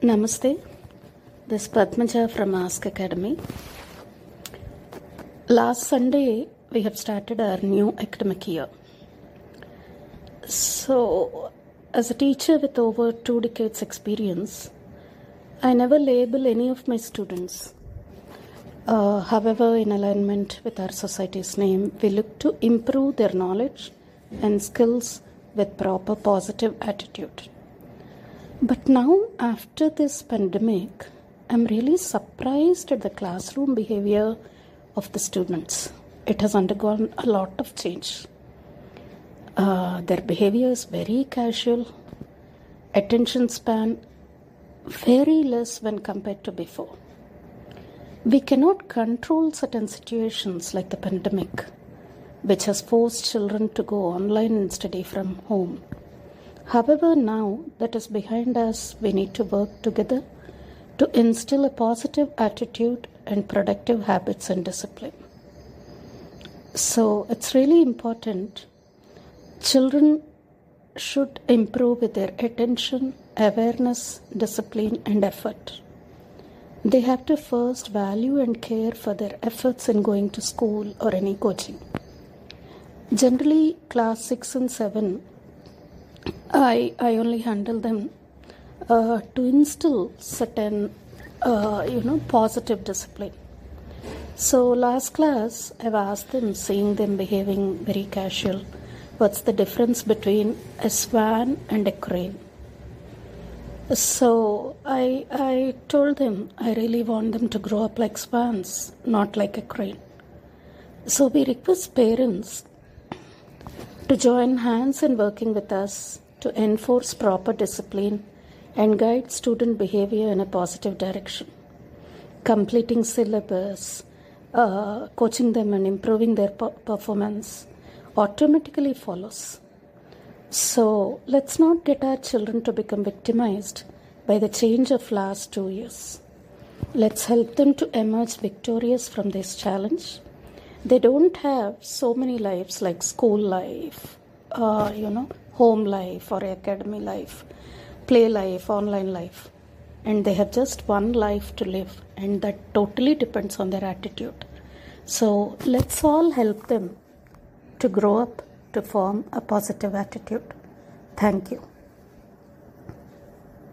Namaste. This is Padmaja from Ask Academy. Last Sunday, we have started our new academic year. So, as a teacher with over two decades' experience, I never label any of my students. Uh, however, in alignment with our society's name, we look to improve their knowledge and skills with proper positive attitude. But now, after this pandemic, I'm really surprised at the classroom behavior of the students. It has undergone a lot of change. Uh, their behavior is very casual, attention span very less when compared to before. We cannot control certain situations like the pandemic, which has forced children to go online and study from home. However, now that is behind us, we need to work together to instill a positive attitude and productive habits and discipline. So, it's really important. Children should improve with their attention, awareness, discipline, and effort. They have to first value and care for their efforts in going to school or any coaching. Generally, class 6 and 7 I, I only handle them uh, to instill certain, uh, you know, positive discipline. So last class, I've asked them, seeing them behaving very casual, what's the difference between a swan and a crane? So I, I told them I really want them to grow up like swans, not like a crane. So we request parents to join hands in working with us to enforce proper discipline and guide student behavior in a positive direction. Completing syllabus, uh, coaching them and improving their performance automatically follows. So let's not get our children to become victimized by the change of last two years. Let's help them to emerge victorious from this challenge. They don't have so many lives like school life, uh, you know, home life or academy life, play life, online life. And they have just one life to live, and that totally depends on their attitude. So let's all help them to grow up to form a positive attitude. Thank you.